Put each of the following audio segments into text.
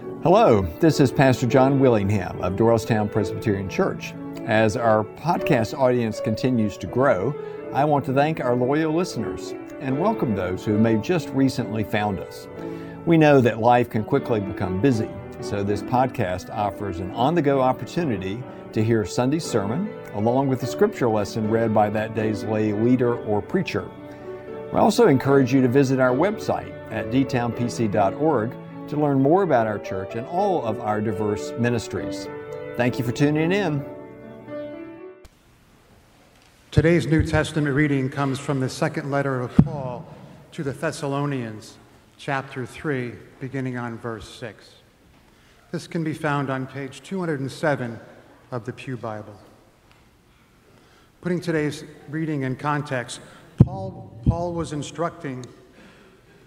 Hello, this is Pastor John Willingham of Doylestown Presbyterian Church. As our podcast audience continues to grow, I want to thank our loyal listeners and welcome those who may just recently found us. We know that life can quickly become busy, so this podcast offers an on the go opportunity to hear Sunday's sermon along with the scripture lesson read by that day's lay leader or preacher. We also encourage you to visit our website at dtownpc.org to learn more about our church and all of our diverse ministries. Thank you for tuning in. Today's New Testament reading comes from the second letter of Paul to the Thessalonians, chapter 3, beginning on verse 6. This can be found on page 207 of the Pew Bible. Putting today's reading in context, Paul, Paul was instructing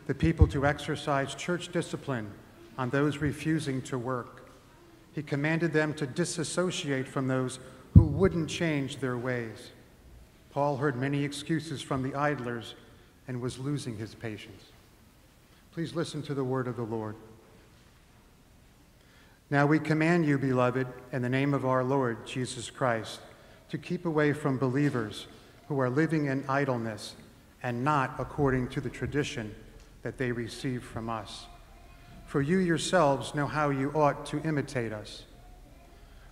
the people to exercise church discipline on those refusing to work. He commanded them to disassociate from those who wouldn't change their ways. Paul heard many excuses from the idlers and was losing his patience. Please listen to the word of the Lord. Now we command you, beloved, in the name of our Lord Jesus Christ, to keep away from believers who are living in idleness and not according to the tradition that they receive from us. For you yourselves know how you ought to imitate us.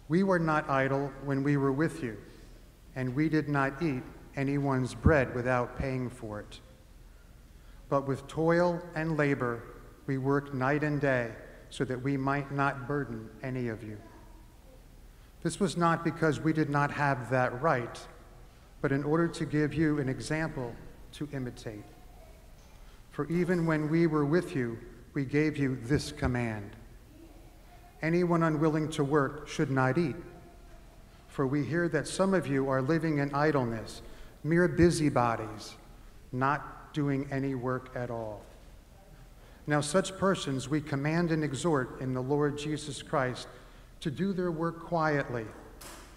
We were not idle when we were with you, and we did not eat anyone's bread without paying for it. But with toil and labor, we worked night and day so that we might not burden any of you. This was not because we did not have that right, but in order to give you an example to imitate. For even when we were with you, we gave you this command Anyone unwilling to work should not eat. For we hear that some of you are living in idleness, mere busybodies, not doing any work at all. Now, such persons we command and exhort in the Lord Jesus Christ to do their work quietly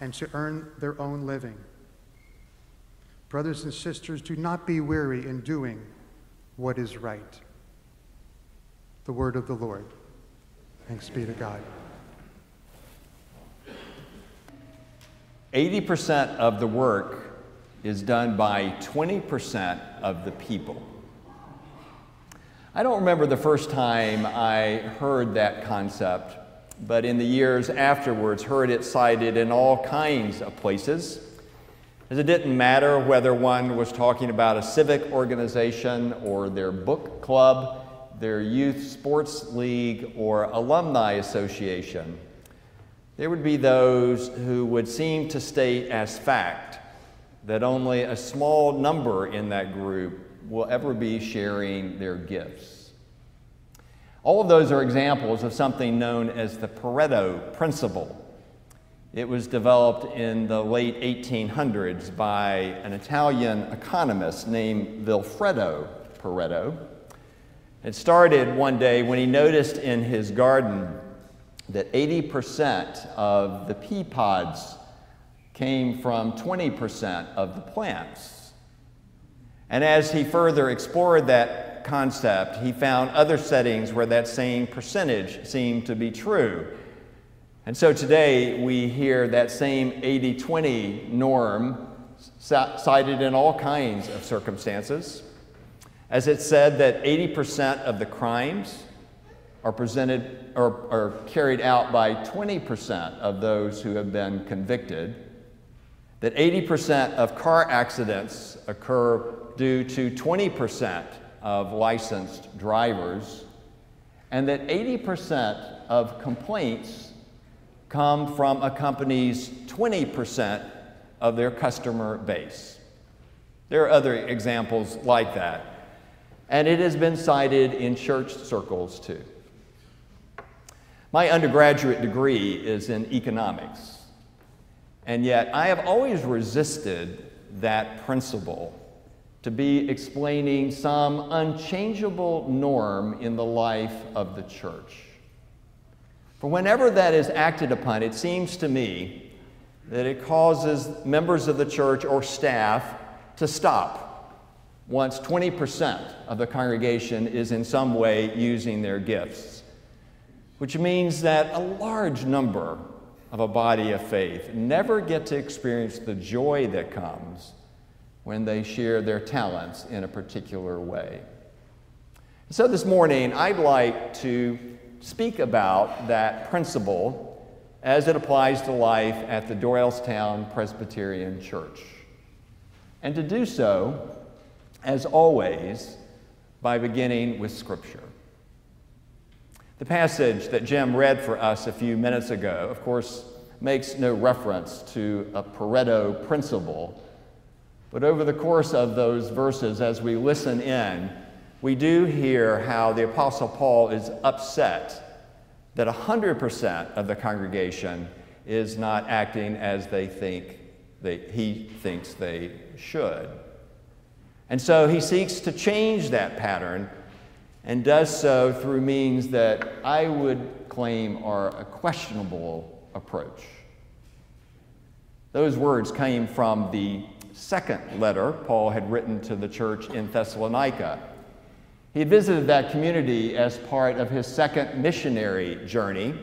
and to earn their own living. Brothers and sisters, do not be weary in doing what is right. The word of the Lord. Thanks be to God. 80% of the work is done by 20% of the people. I don't remember the first time I heard that concept, but in the years afterwards, heard it cited in all kinds of places. As it didn't matter whether one was talking about a civic organization or their book club, their youth sports league, or alumni association. There would be those who would seem to state as fact that only a small number in that group will ever be sharing their gifts. All of those are examples of something known as the Pareto Principle. It was developed in the late 1800s by an Italian economist named Vilfredo Pareto. It started one day when he noticed in his garden that 80% of the pea pods came from 20% of the plants. And as he further explored that concept, he found other settings where that same percentage seemed to be true. And so today we hear that same 80 20 norm cited in all kinds of circumstances. As it said that 80% of the crimes are presented or are carried out by 20% of those who have been convicted, that 80% of car accidents occur due to 20% of licensed drivers, and that 80% of complaints come from a company's 20% of their customer base. There are other examples like that. And it has been cited in church circles too. My undergraduate degree is in economics, and yet I have always resisted that principle to be explaining some unchangeable norm in the life of the church. For whenever that is acted upon, it seems to me that it causes members of the church or staff to stop once 20% of the congregation is in some way using their gifts. which means that a large number of a body of faith never get to experience the joy that comes when they share their talents in a particular way. So, this morning, I'd like to speak about that principle as it applies to life at the Doylestown Presbyterian Church. And to do so, as always, by beginning with Scripture. The passage that Jim read for us a few minutes ago, of course, makes no reference to a Pareto principle. But over the course of those verses, as we listen in, we do hear how the Apostle Paul is upset that 100% of the congregation is not acting as they think they, he thinks they should. And so he seeks to change that pattern and does so through means that I would claim are a questionable approach. Those words came from the second letter Paul had written to the church in Thessalonica. He had visited that community as part of his second missionary journey.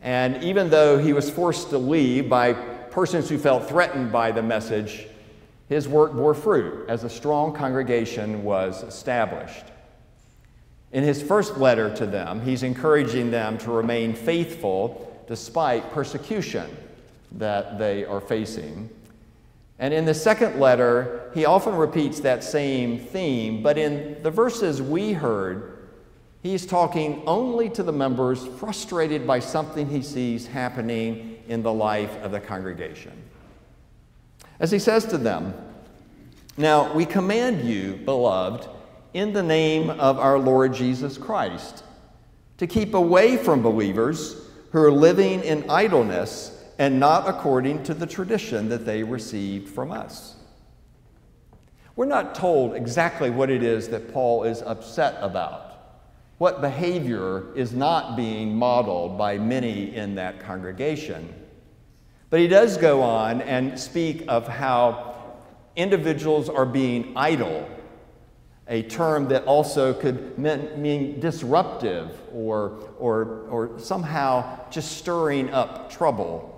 And even though he was forced to leave by persons who felt threatened by the message, his work bore fruit as a strong congregation was established. In his first letter to them, he's encouraging them to remain faithful despite persecution that they are facing. And in the second letter, he often repeats that same theme, but in the verses we heard, he's talking only to the members frustrated by something he sees happening in the life of the congregation. As he says to them, Now we command you, beloved, in the name of our Lord Jesus Christ, to keep away from believers who are living in idleness and not according to the tradition that they received from us. We're not told exactly what it is that Paul is upset about, what behavior is not being modeled by many in that congregation. But he does go on and speak of how individuals are being idle, a term that also could mean disruptive or, or, or somehow just stirring up trouble.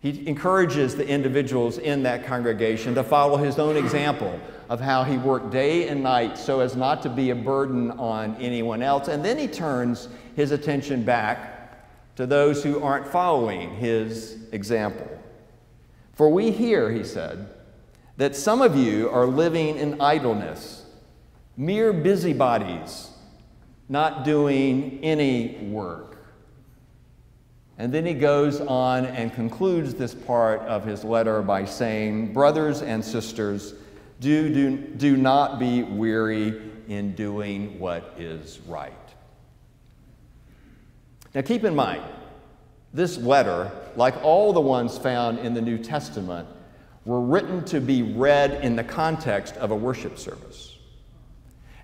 He encourages the individuals in that congregation to follow his own example of how he worked day and night so as not to be a burden on anyone else. And then he turns his attention back to those who aren't following his example. For we hear, he said, that some of you are living in idleness, mere busybodies, not doing any work. And then he goes on and concludes this part of his letter by saying, Brothers and sisters, do, do, do not be weary in doing what is right. Now keep in mind, this letter, like all the ones found in the New Testament, were written to be read in the context of a worship service.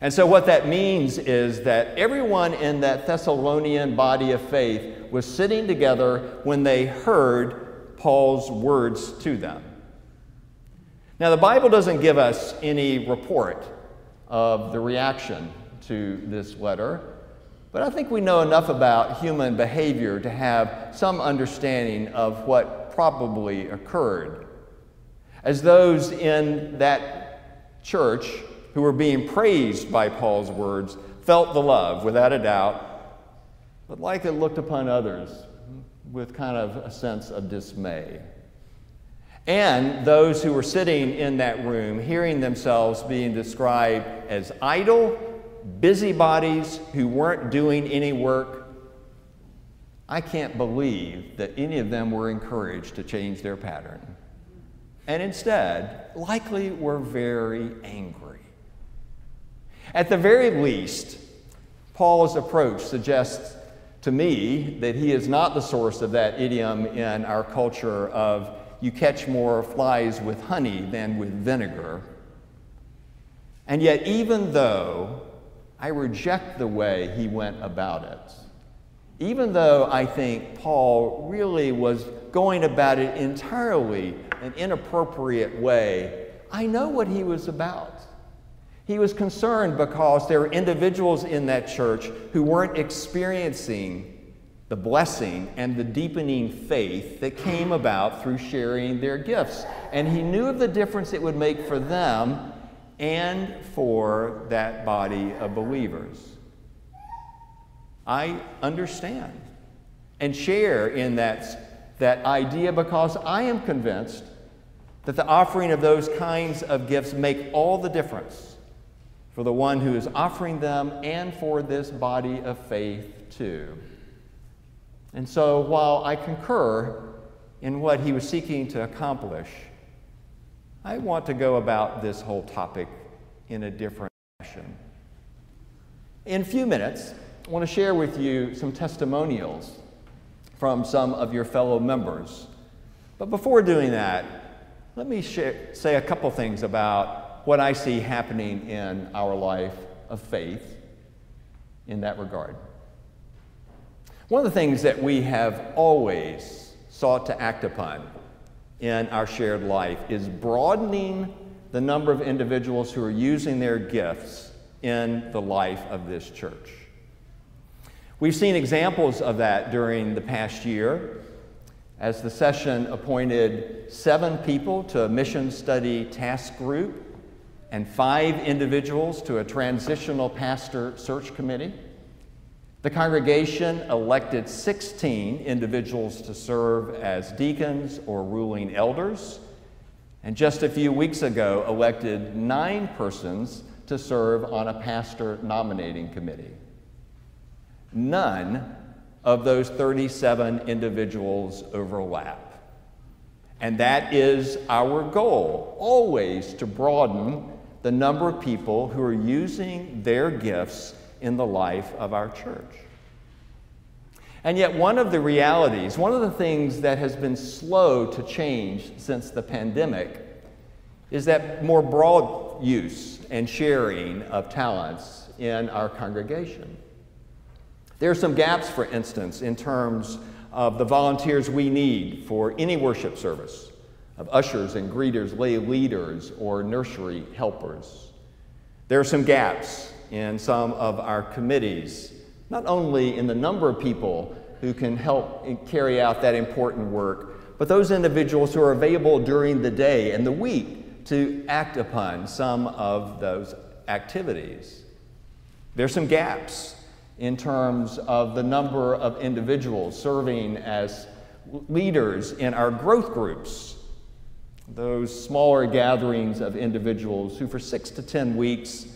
And so, what that means is that everyone in that Thessalonian body of faith was sitting together when they heard Paul's words to them. Now, the Bible doesn't give us any report of the reaction to this letter, but I think we know enough about human behavior to have some understanding of what probably occurred. As those in that church who were being praised by Paul's words felt the love, without a doubt, but likely looked upon others with kind of a sense of dismay. And those who were sitting in that room, hearing themselves being described as idle, busybodies who weren't doing any work, I can't believe that any of them were encouraged to change their pattern. And instead, likely were very angry. At the very least, Paul's approach suggests to me that he is not the source of that idiom in our culture of you catch more flies with honey than with vinegar. And yet, even though I reject the way he went about it, even though I think Paul really was going about it entirely an inappropriate way, I know what he was about. He was concerned because there were individuals in that church who weren't experiencing the blessing and the deepening faith that came about through sharing their gifts. And he knew of the difference it would make for them and for that body of believers. I understand and share in that, that idea because I am convinced that the offering of those kinds of gifts make all the difference for the one who is offering them and for this body of faith too. And so while I concur in what he was seeking to accomplish, I want to go about this whole topic in a different fashion. In a few minutes, I want to share with you some testimonials from some of your fellow members. But before doing that, let me share, say a couple things about what I see happening in our life of faith in that regard. One of the things that we have always sought to act upon in our shared life is broadening the number of individuals who are using their gifts in the life of this church. We've seen examples of that during the past year as the session appointed seven people to a mission study task group and five individuals to a transitional pastor search committee. The congregation elected 16 individuals to serve as deacons or ruling elders and just a few weeks ago elected nine persons to serve on a pastor nominating committee. None of those 37 individuals overlap. And that is our goal, always to broaden the number of people who are using their gifts in the life of our church. And yet, one of the realities, one of the things that has been slow to change since the pandemic is that more broad use and sharing of talents in our congregation. There are some gaps, for instance, in terms of the volunteers we need for any worship service of ushers and greeters, lay leaders, or nursery helpers. There are some gaps in some of our committees not only in the number of people who can help carry out that important work, but those individuals who are available during the day and the week to act upon some of those activities. There's some gaps in terms of the number of individuals serving as leaders in our growth groups, those smaller gatherings of individuals who, for six to 10 weeks,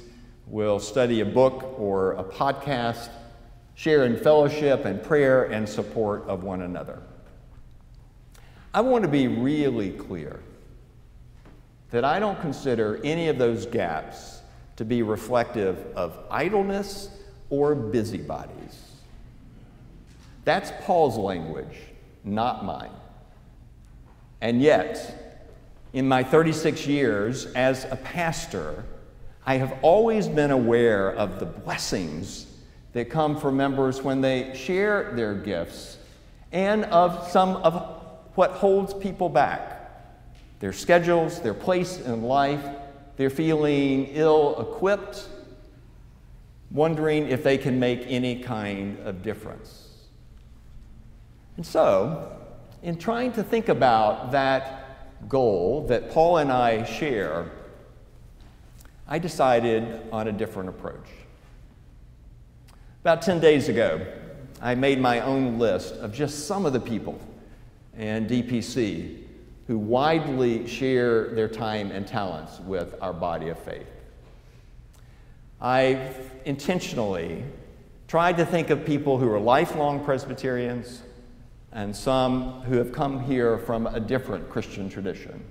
will study a book or a podcast share in fellowship and prayer and support of one another. I want to be really clear that I don't consider any of those gaps to be reflective of idleness or busybodies. That's Paul's language, not mine. And yet, in my 36 years as a pastor, I have always been aware of the blessings that come from members when they share their gifts and of some of what holds people back their schedules, their place in life, they're feeling ill equipped, wondering if they can make any kind of difference. And so, in trying to think about that goal that Paul and I share, I decided on a different approach. About 10 days ago, I made my own list of just some of the people in DPC who widely share their time and talents with our body of faith. I intentionally tried to think of people who are lifelong Presbyterians and some who have come here from a different Christian tradition.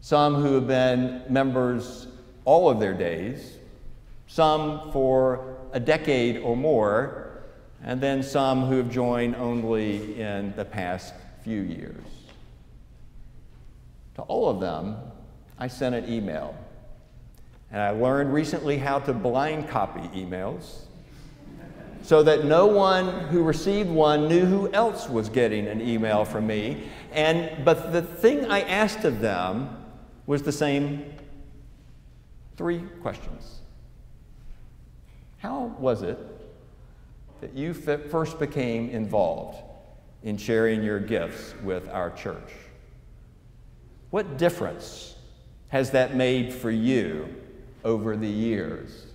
Some who have been members all of their days, some for a decade or more, and then some who have joined only in the past few years. To all of them, I sent an email. And I learned recently how to blind copy emails so that no one who received one knew who else was getting an email from me. And, but the thing I asked of them was the same Three questions. How was it that you first became involved in sharing your gifts with our church? What difference has that made for you over the years?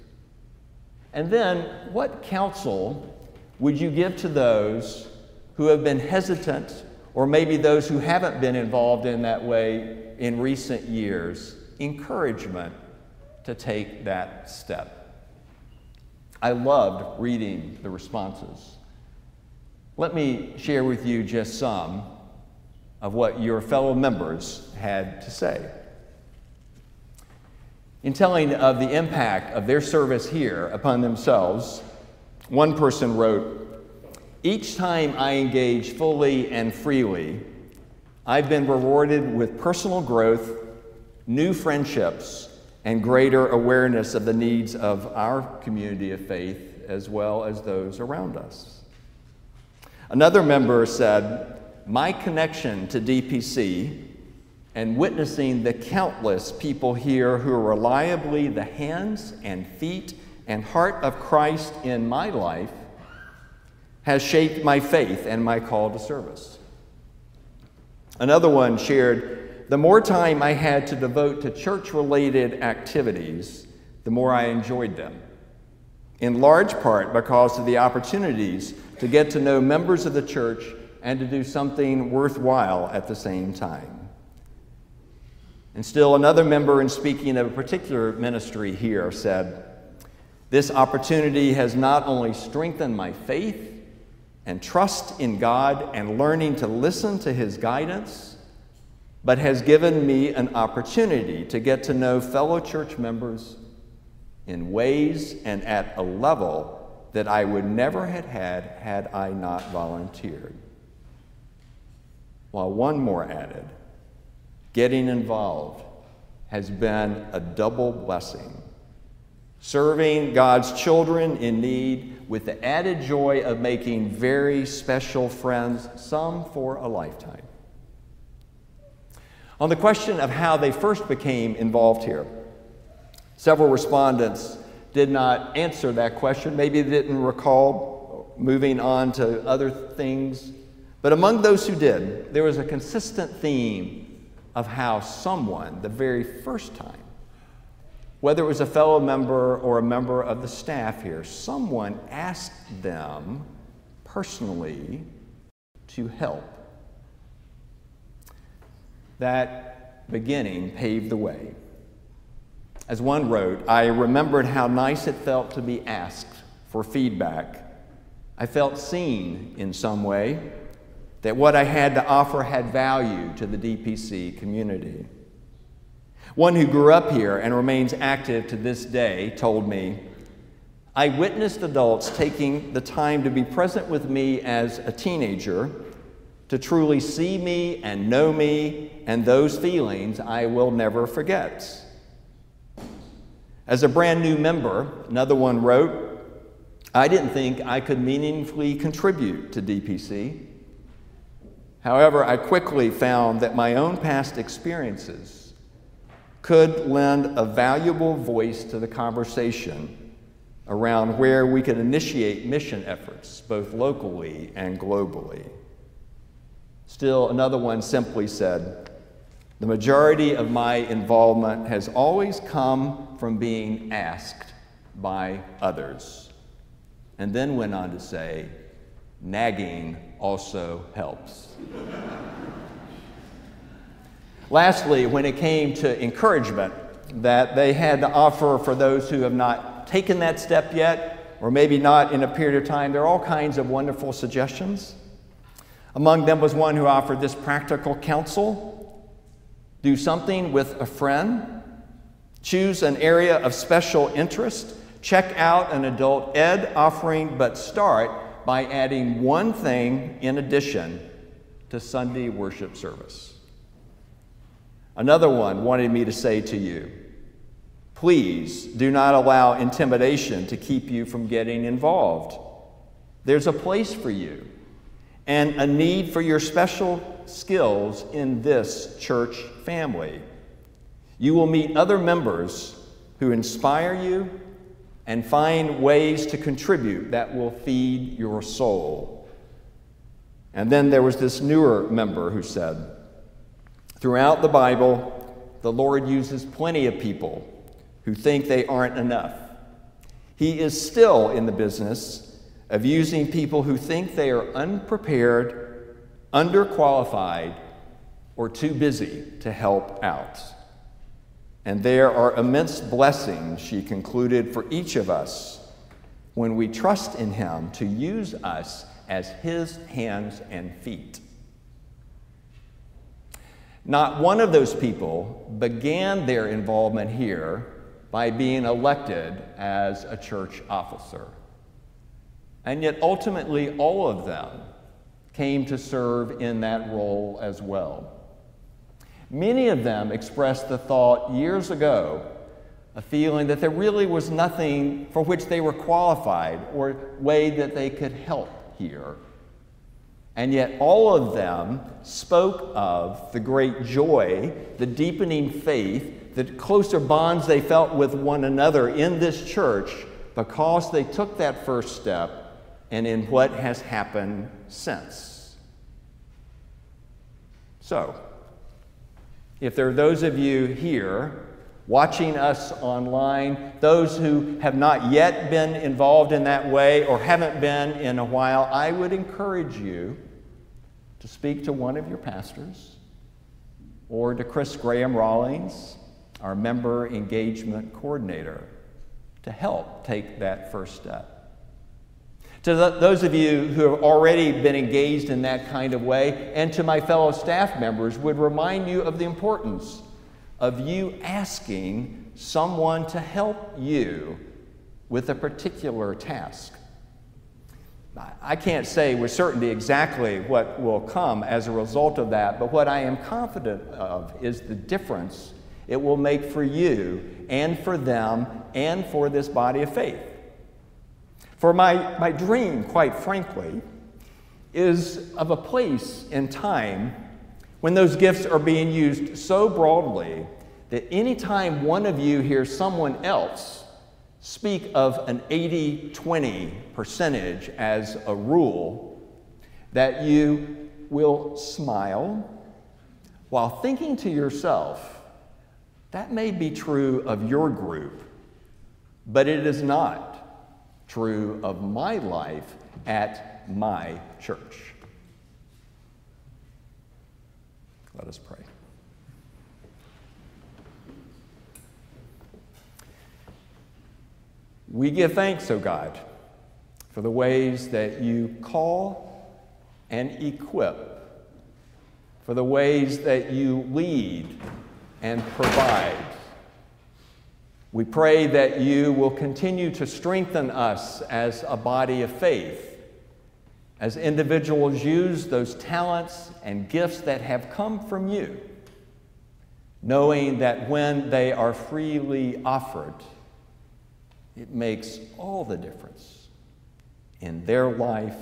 And then, what counsel would you give to those who have been hesitant, or maybe those who haven't been involved in that way in recent years? Encouragement to take that step. I loved reading the responses. Let me share with you just some of what your fellow members had to say. In telling of the impact of their service here upon themselves, one person wrote, Each time I engage fully and freely, I've been rewarded with personal growth, new friendships, and greater awareness of the needs of our community of faith as well as those around us. Another member said, My connection to DPC and witnessing the countless people here who are reliably the hands and feet and heart of Christ in my life has shaped my faith and my call to service. Another one shared the more time I had to devote to church related activities, the more I enjoyed them. In large part because of the opportunities to get to know members of the church and to do something worthwhile at the same time. And still, another member, in speaking of a particular ministry here, said, This opportunity has not only strengthened my faith and trust in God and learning to listen to His guidance, but has given me an opportunity to get to know fellow church members in ways and at a level that I would never have had had I not volunteered. While one more added, getting involved has been a double blessing. Serving God's children in need with the added joy of making very special friends, some for a lifetime. On the question of how they first became involved here, several respondents did not answer that question. Maybe they didn't recall moving on to other things. But among those who did, there was a consistent theme of how someone, the very first time, whether it was a fellow member or a member of the staff here, someone asked them personally to help. That beginning paved the way. As one wrote, I remembered how nice it felt to be asked for feedback. I felt seen in some way that what I had to offer had value to the DPC community. One who grew up here and remains active to this day told me, I witnessed adults taking the time to be present with me as a teenager, to truly see me and know me, and those feelings I will never forget. As a brand new member, another one wrote, I didn't think I could meaningfully contribute to DPC. However, I quickly found that my own past experiences could lend a valuable voice to the conversation around where we could initiate mission efforts, both locally and globally. Still, another one simply said, The majority of my involvement has always come from being asked by others. And then went on to say, nagging also helps. Lastly, when it came to encouragement that they had to offer for those who have not taken that step yet, or maybe not in a period of time, there are all kinds of wonderful suggestions. Among them was one who offered this practical counsel do something with a friend, choose an area of special interest, check out an adult ed offering, but start by adding one thing in addition to Sunday worship service. Another one wanted me to say to you, please do not allow intimidation to keep you from getting involved. There's a place for you and a need for your special skills in this church family. You will meet other members who inspire you and find ways to contribute that will feed your soul. And then there was this newer member who said, Throughout the Bible, the Lord uses plenty of people who think they aren't enough. He is still in the business of using people who think they are unprepared, underqualified, or too busy to help out. And there are immense blessings, she concluded, for each of us when we trust in Him to use us as His hands and feet. Not one of those people began their involvement here by being elected as a church officer. And yet, ultimately, all of them came to serve in that role as well. Many of them expressed the thought years ago, a feeling that there really was nothing for which they were qualified or way that they could help here. And yet, all of them spoke of the great joy, the deepening faith, the closer bonds they felt with one another in this church because they took that first step and in what has happened since. So, if there are those of you here watching us online, those who have not yet been involved in that way or haven't been in a while, I would encourage you to speak to one of your pastors or to Chris Graham Rawlings, our member engagement coordinator, to help take that first step. To the, those of you who have already been engaged in that kind of way, and to my fellow staff members, would remind you of the importance of you asking someone to help you with a particular task. I can't say with certainty exactly what will come as a result of that, but what I am confident of is the difference it will make for you and for them and for this body of faith. For my, my dream, quite frankly, is of a place in time when those gifts are being used so broadly that anytime one of you hears someone else speak of an 80 20 percentage as a rule, that you will smile while thinking to yourself, that may be true of your group, but it is not true of my life at my church. Let us pray. We give thanks, O oh God, for the ways that you call and equip, for the ways that you lead and provide we pray that you will continue to strengthen us as a body of faith, as individuals use those talents and gifts that have come from you, knowing that when they are freely offered, it makes all the difference in their life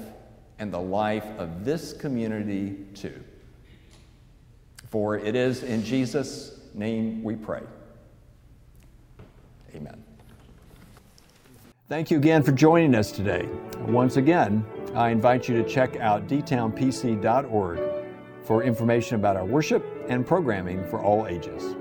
and the life of this community too. For it is in Jesus' name we pray. Amen. Thank you again for joining us today. Once again, I invite you to check out dtownpc.org for information about our worship and programming for all ages.